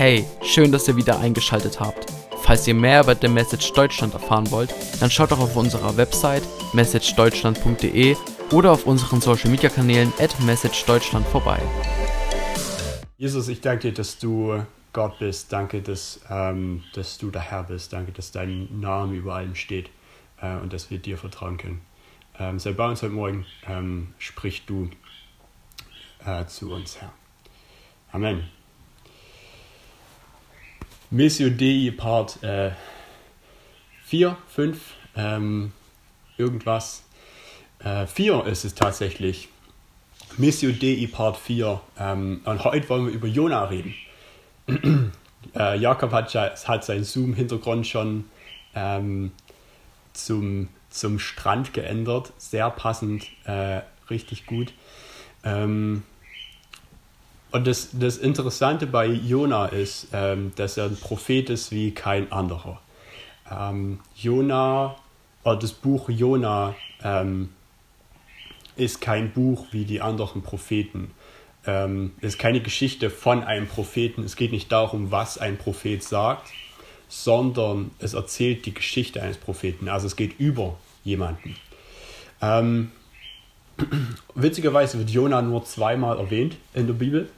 Hey, schön, dass ihr wieder eingeschaltet habt. Falls ihr mehr über The Message Deutschland erfahren wollt, dann schaut doch auf unserer Website messagedeutschland.de oder auf unseren Social Media Kanälen at messagedeutschland vorbei. Jesus, ich danke dir, dass du Gott bist. Danke, dass, ähm, dass du der Herr bist. Danke, dass dein Name über allem steht äh, und dass wir dir vertrauen können. Ähm, sei bei uns heute Morgen. Ähm, sprich du äh, zu uns, Herr. Amen. Missio Dei Part 4, 5, ähm, irgendwas. 4 äh, ist es tatsächlich. Missio Dei Part 4. Ähm, und heute wollen wir über Jona reden. äh, Jakob hat, hat seinen Zoom-Hintergrund schon ähm, zum, zum Strand geändert. Sehr passend, äh, richtig gut. Ähm, und das, das Interessante bei Jona ist, ähm, dass er ein Prophet ist wie kein anderer. Ähm, Jona, oder das Buch Jona ähm, ist kein Buch wie die anderen Propheten. Ähm, ist keine Geschichte von einem Propheten. Es geht nicht darum, was ein Prophet sagt, sondern es erzählt die Geschichte eines Propheten. Also es geht über jemanden. Ähm, witzigerweise wird Jona nur zweimal erwähnt in der Bibel.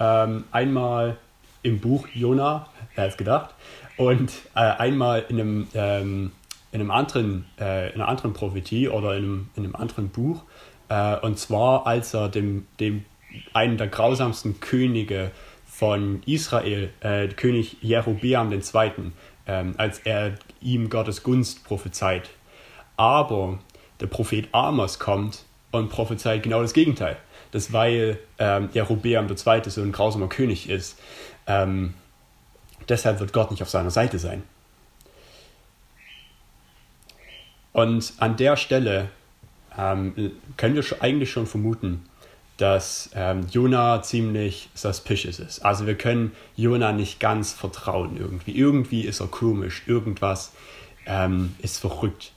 Ähm, einmal im Buch Jona, wer hätte gedacht, und äh, einmal in einem, ähm, in, einem anderen, äh, in einer anderen Prophetie oder in einem, in einem anderen Buch. Äh, und zwar, als er dem, dem einen der grausamsten Könige von Israel, äh, König Jerobeam II., ähm, als er ihm Gottes Gunst prophezeit. Aber der Prophet Amos kommt und prophezeit genau das Gegenteil dass weil ähm, Jerobeam II. so ein grausamer König ist, ähm, deshalb wird Gott nicht auf seiner Seite sein. Und an der Stelle ähm, können wir eigentlich schon vermuten, dass ähm, Jona ziemlich suspicious ist. Also wir können Jona nicht ganz vertrauen irgendwie. Irgendwie ist er komisch, irgendwas ähm, ist verrückt.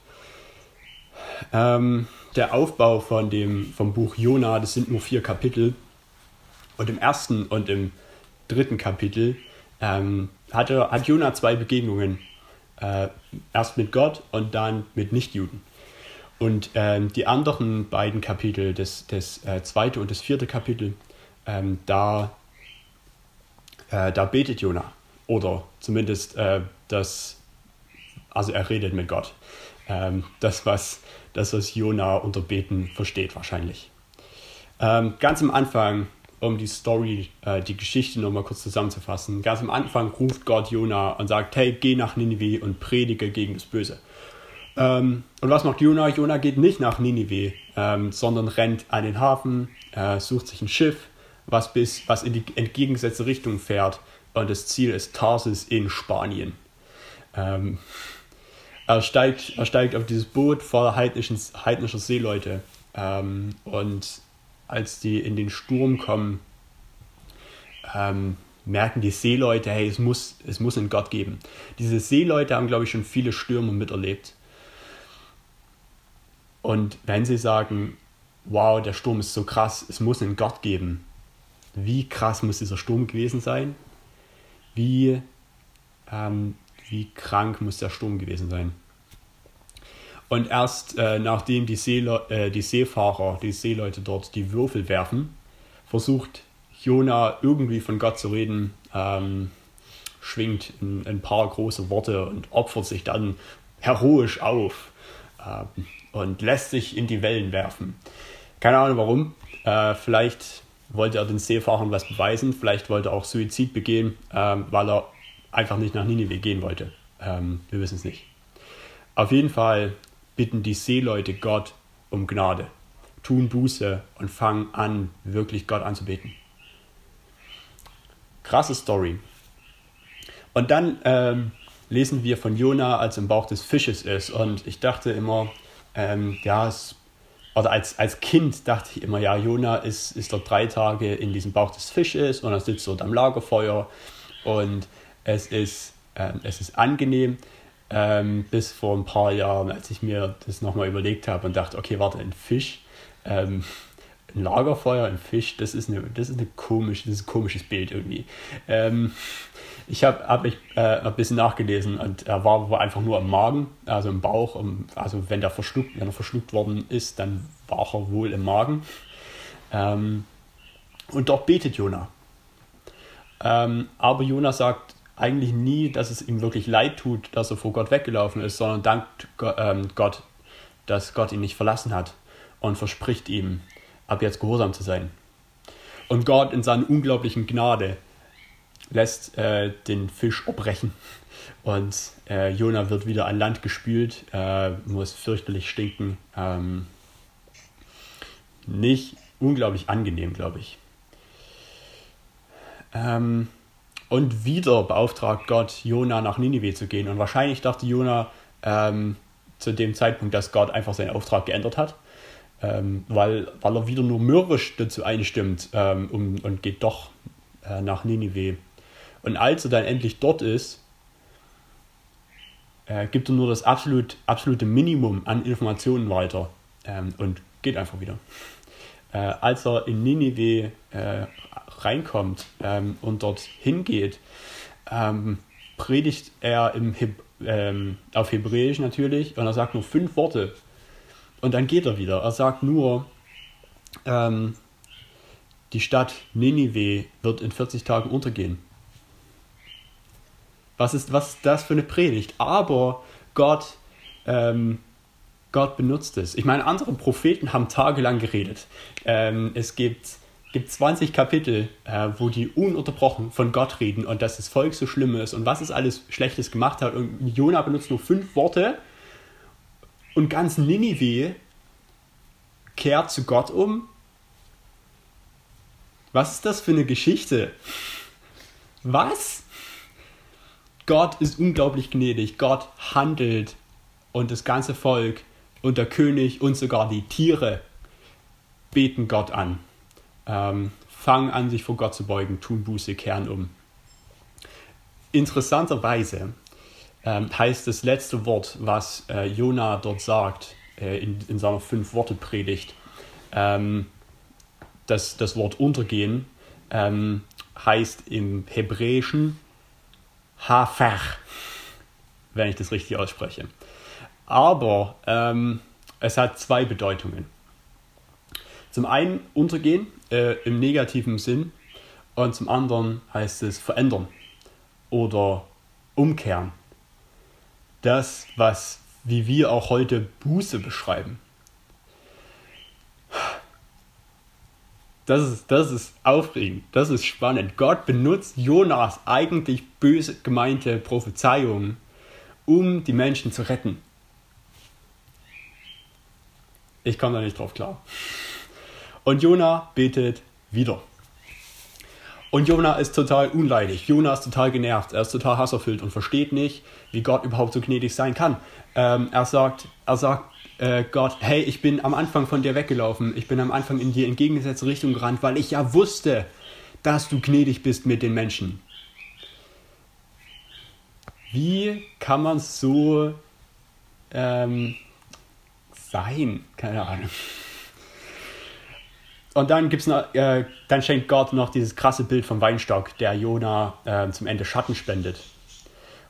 Ähm, der Aufbau von dem, vom Buch Jona, das sind nur vier Kapitel. Und im ersten und im dritten Kapitel ähm, hat, er, hat Jona zwei Begegnungen. Äh, erst mit Gott und dann mit Nichtjuden. Und ähm, die anderen beiden Kapitel, das, das äh, zweite und das vierte Kapitel, ähm, da, äh, da betet Jona. Oder zumindest äh, das, also er redet mit Gott. Ähm, das, was das, was Jona unter Beten versteht, wahrscheinlich. Ähm, ganz am Anfang, um die Story, äh, die Geschichte nochmal kurz zusammenzufassen, ganz am Anfang ruft Gott Jona und sagt: Hey, geh nach Ninive und predige gegen das Böse. Ähm, und was macht Jona? Jona geht nicht nach Ninive, ähm, sondern rennt an den Hafen, äh, sucht sich ein Schiff, was, bis, was in die entgegengesetzte Richtung fährt. Und das Ziel ist Tarsis in Spanien. Ähm, er steigt, er steigt auf dieses Boot voller heidnischen, heidnischer Seeleute. Ähm, und als die in den Sturm kommen, ähm, merken die Seeleute, hey, es muss, es muss einen Gott geben. Diese Seeleute haben, glaube ich, schon viele Stürme miterlebt. Und wenn sie sagen, wow, der Sturm ist so krass, es muss einen Gott geben, wie krass muss dieser Sturm gewesen sein? Wie ähm, wie krank muss der Sturm gewesen sein. Und erst äh, nachdem die, Seele, äh, die Seefahrer, die Seeleute dort die Würfel werfen, versucht Jona irgendwie von Gott zu reden, ähm, schwingt ein, ein, paar große Worte und opfert sich dann heroisch auf äh, und lässt sich in die Wellen werfen. Keine Ahnung warum. Äh, vielleicht wollte er den Seefahrern was beweisen, vielleicht wollte er auch Suizid begehen, ähm, weil er einfach nicht nach Ninive gehen wollte. Ähm, wir wissen es nicht. Auf jeden Fall bitten die Seeleute Gott um Gnade, tun Buße und fangen an, wirklich Gott anzubeten. Krasse Story. Und dann ähm, lesen wir von Jona, als im Bauch des Fisches ist. Und ich dachte immer, ähm, ja, es, oder als, als Kind dachte ich immer, ja, Jona ist, ist dort drei Tage in diesem Bauch des Fisches und er sitzt dort am Lagerfeuer und es ist, ähm, es ist angenehm. Ähm, bis vor ein paar Jahren, als ich mir das nochmal überlegt habe und dachte, okay, warte, ein Fisch, ähm, ein Lagerfeuer, ein Fisch, das ist, eine, das ist, eine komisch, das ist ein komisches Bild irgendwie. Ähm, ich habe hab ich, äh, ein bisschen nachgelesen und er war, war einfach nur im Magen, also im Bauch. Um, also wenn, der verschluckt, wenn er verschluckt worden ist, dann war er wohl im Magen. Ähm, und dort betet Jona. Ähm, aber Jona sagt eigentlich nie, dass es ihm wirklich leid tut, dass er vor Gott weggelaufen ist, sondern dankt ähm, Gott, dass Gott ihn nicht verlassen hat und verspricht ihm, ab jetzt gehorsam zu sein. Und Gott in seiner unglaublichen Gnade lässt äh, den Fisch abbrechen und äh, Jona wird wieder an Land gespült, äh, muss fürchterlich stinken. Ähm, nicht unglaublich angenehm, glaube ich. Ähm, und wieder beauftragt Gott Jona nach Ninive zu gehen. Und wahrscheinlich dachte Jona ähm, zu dem Zeitpunkt, dass Gott einfach seinen Auftrag geändert hat, ähm, weil, weil er wieder nur mürrisch dazu einstimmt ähm, um, und geht doch äh, nach Ninive. Und als er dann endlich dort ist, äh, gibt er nur das absolut, absolute Minimum an Informationen weiter ähm, und geht einfach wieder. Äh, als er in Ninive äh, reinkommt ähm, und dort hingeht, ähm, predigt er im Heb ähm, auf Hebräisch natürlich und er sagt nur fünf Worte und dann geht er wieder. Er sagt nur, ähm, die Stadt Ninive wird in 40 Tagen untergehen. Was ist, was ist das für eine Predigt? Aber Gott, ähm, Gott benutzt es. Ich meine, andere Propheten haben tagelang geredet. Ähm, es gibt gibt 20 Kapitel, äh, wo die ununterbrochen von Gott reden und dass das Volk so schlimm ist und was es alles Schlechtes gemacht hat. Und Jona benutzt nur fünf Worte und ganz Ninive kehrt zu Gott um. Was ist das für eine Geschichte? Was? Gott ist unglaublich gnädig. Gott handelt und das ganze Volk und der König und sogar die Tiere beten Gott an ähm, fangen an, sich vor Gott zu beugen, tun Buße, kehren um. Interessanterweise ähm, heißt das letzte Wort, was äh, Jona dort sagt, äh, in, in seiner Fünf-Worte-Predigt, ähm, das, das Wort untergehen, ähm, heißt im Hebräischen Hafer, wenn ich das richtig ausspreche. Aber ähm, es hat zwei Bedeutungen. Zum einen untergehen äh, im negativen Sinn und zum anderen heißt es verändern oder umkehren. Das, was wie wir auch heute Buße beschreiben. Das ist, das ist aufregend, das ist spannend. Gott benutzt Jonas eigentlich böse gemeinte Prophezeiungen, um die Menschen zu retten. Ich komme da nicht drauf klar. Und Jona betet wieder. Und Jona ist total unleidig. Jona ist total genervt. Er ist total hasserfüllt und versteht nicht, wie Gott überhaupt so gnädig sein kann. Ähm, er sagt, er sagt äh, Gott, hey, ich bin am Anfang von dir weggelaufen. Ich bin am Anfang in die entgegengesetzte Richtung gerannt, weil ich ja wusste, dass du gnädig bist mit den Menschen. Wie kann man so ähm, sein? Keine Ahnung. Und dann gibt's noch, äh, dann schenkt Gott noch dieses krasse Bild vom Weinstock, der Jona äh, zum Ende Schatten spendet.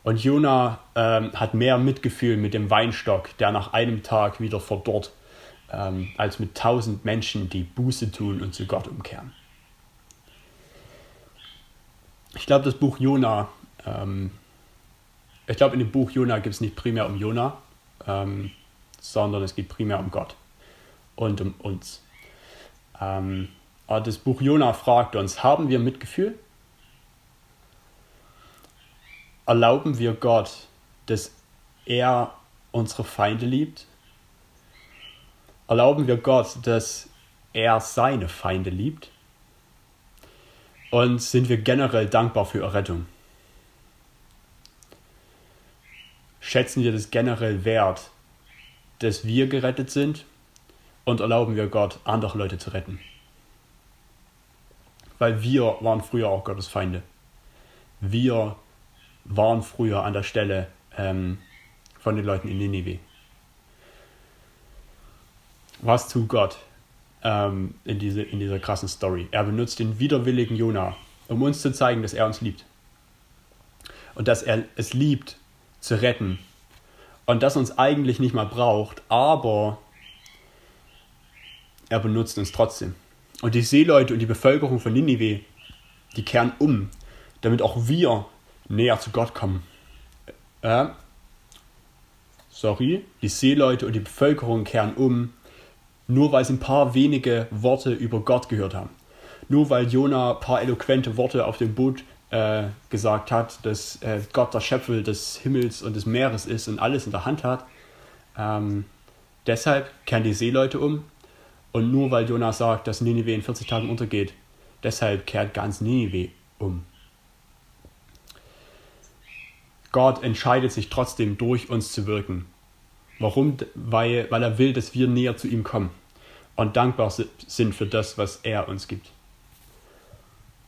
Und Jona ähm, hat mehr Mitgefühl mit dem Weinstock, der nach einem Tag wieder verdorrt, ähm, als mit tausend Menschen, die Buße tun und zu Gott umkehren. Ich glaube, das Buch Jona, ähm, ich glaube, in dem Buch Jona geht es nicht primär um Jona, ähm, sondern es geht primär um Gott und um uns. Ähm, das Buch Jona fragt uns, haben wir Mitgefühl? Erlauben wir Gott, dass er unsere Feinde liebt? Erlauben wir Gott, dass er seine Feinde liebt? Und sind wir generell dankbar für Errettung? Schätzen wir das generell wert, dass wir gerettet sind und erlauben wir Gott, andere Leute zu retten. Weil wir waren früher auch Gottes Feinde. Wir waren früher an der Stelle ähm, von den Leuten in Ninive. Was tut Gott? ähm, in, diese, in dieser krassen Story. Er benutzt den widerwilligen Jona, um uns zu zeigen, dass er uns liebt. Und dass er es liebt, zu retten. Und dass er uns eigentlich nicht mal braucht, aber er benutzt uns trotzdem. Und die Seeleute und die Bevölkerung von Ninive, die kehren um, damit auch wir näher zu Gott kommen. Äh, sorry, die Seeleute und die Bevölkerung kehren um, nur weil sie ein paar wenige Worte über Gott gehört haben. Nur weil Jona ein paar eloquente Worte auf dem Boot äh, gesagt hat, dass äh, Gott der Schöpfer des Himmels und des Meeres ist und alles in der Hand hat. Ähm, deshalb kehren die Seeleute um. Und nur weil Jona sagt, dass Ninive in 40 Tagen untergeht, deshalb kehrt ganz Ninive um. Gott entscheidet sich trotzdem durch uns zu wirken. Warum? Weil, weil er will, dass wir näher zu ihm kommen und dankbar sind für das, was er uns gibt.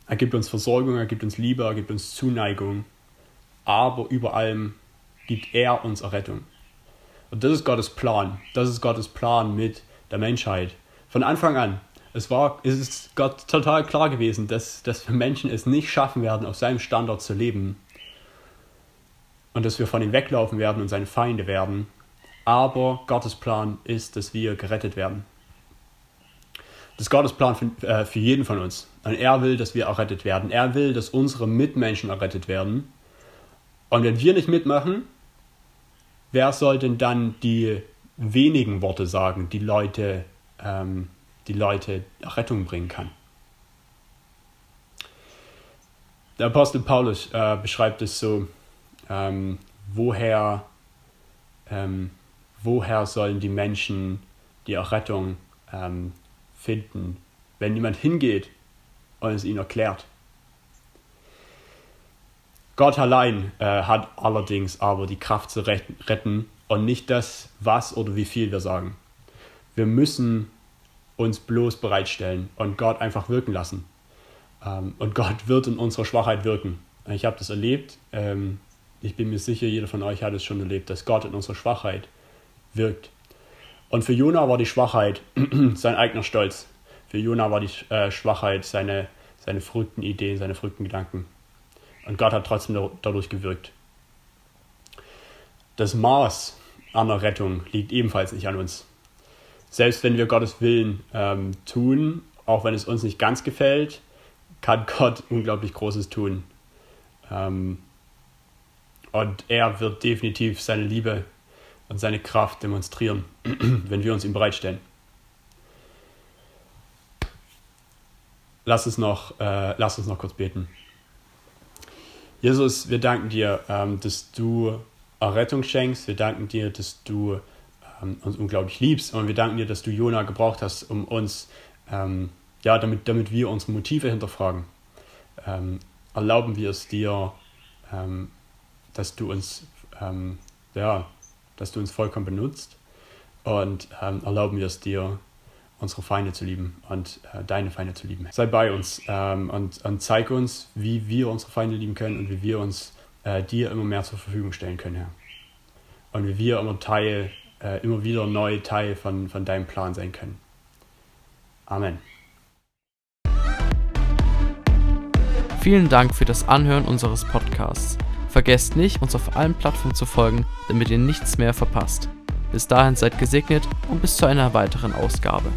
Er gibt uns Versorgung, er gibt uns Liebe, er gibt uns Zuneigung, aber über allem gibt er uns Errettung. Und das ist Gottes Plan. Das ist Gottes Plan mit der Menschheit. Von Anfang an. Es, war, es ist Gott total klar gewesen, dass, dass wir Menschen es nicht schaffen werden, auf seinem Standard zu leben. Und dass wir von ihm weglaufen werden und seine Feinde werden aber Gottes Plan ist, dass wir gerettet werden. Das ist Gottes Plan für, äh, für jeden von uns. Und er will, dass wir errettet werden. Er will, dass unsere Mitmenschen errettet werden. Und wenn wir nicht mitmachen, wer soll denn dann die wenigen Worte sagen, die Leute, ähm, die Leute Rettung bringen kann? Der Apostel Paulus äh, beschreibt es so, ähm, woher ähm, woher sollen die Menschen die Errettung ähm, finden, wenn niemand hingeht und es ihnen erklärt? Gott allein äh, hat allerdings aber die Kraft zu retten und nicht das, was oder wie viel wir sagen. Wir müssen uns bloß bereitstellen und Gott einfach wirken lassen. Ähm, und Gott wird in unserer Schwachheit wirken. Ich habe das erlebt. Ähm, ich bin mir sicher, jeder von euch hat es schon erlebt, dass Gott in unserer Schwachheit wirkt. Und für Jona war die Schwachheit sein eigener Stolz. Für Jona war die äh, Schwachheit seine, seine verrückten Ideen, seine verrückten Gedanken. Und Gott hat trotzdem dadurch gewirkt. Das Maß einer Rettung liegt ebenfalls nicht an uns. Selbst wenn wir Gottes Willen ähm, tun, auch wenn es uns nicht ganz gefällt, kann Gott unglaublich Großes tun. Ähm, und er wird definitiv seine Liebe und seine Kraft demonstrieren, wenn wir uns ihm bereitstellen. Lass uns noch, äh, lass uns noch kurz beten. Jesus, wir danken dir, ähm, dass du Errettung schenkst. Wir danken dir, dass du ähm, uns unglaublich liebst. Und wir danken dir, dass du Jona gebraucht hast, um uns, ähm, ja, damit, damit wir unsere Motive hinterfragen. Ähm, erlauben wir es dir, ähm, dass du uns, ähm, ja, dass du uns vollkommen benutzt und ähm, erlauben wir es dir, unsere Feinde zu lieben und äh, deine Feinde zu lieben. Sei bei uns ähm, und, und zeig uns, wie wir unsere Feinde lieben können und wie wir uns äh, dir immer mehr zur Verfügung stellen können, Herr. Und wie wir immer Teil, äh, immer wieder neu Teil von, von deinem Plan sein können. Amen. Vielen Dank für das Anhören unseres Podcasts. Vergesst nicht, uns auf allen Plattformen zu folgen, damit ihr nichts mehr verpasst. Bis dahin seid gesegnet und bis zu einer weiteren Ausgabe.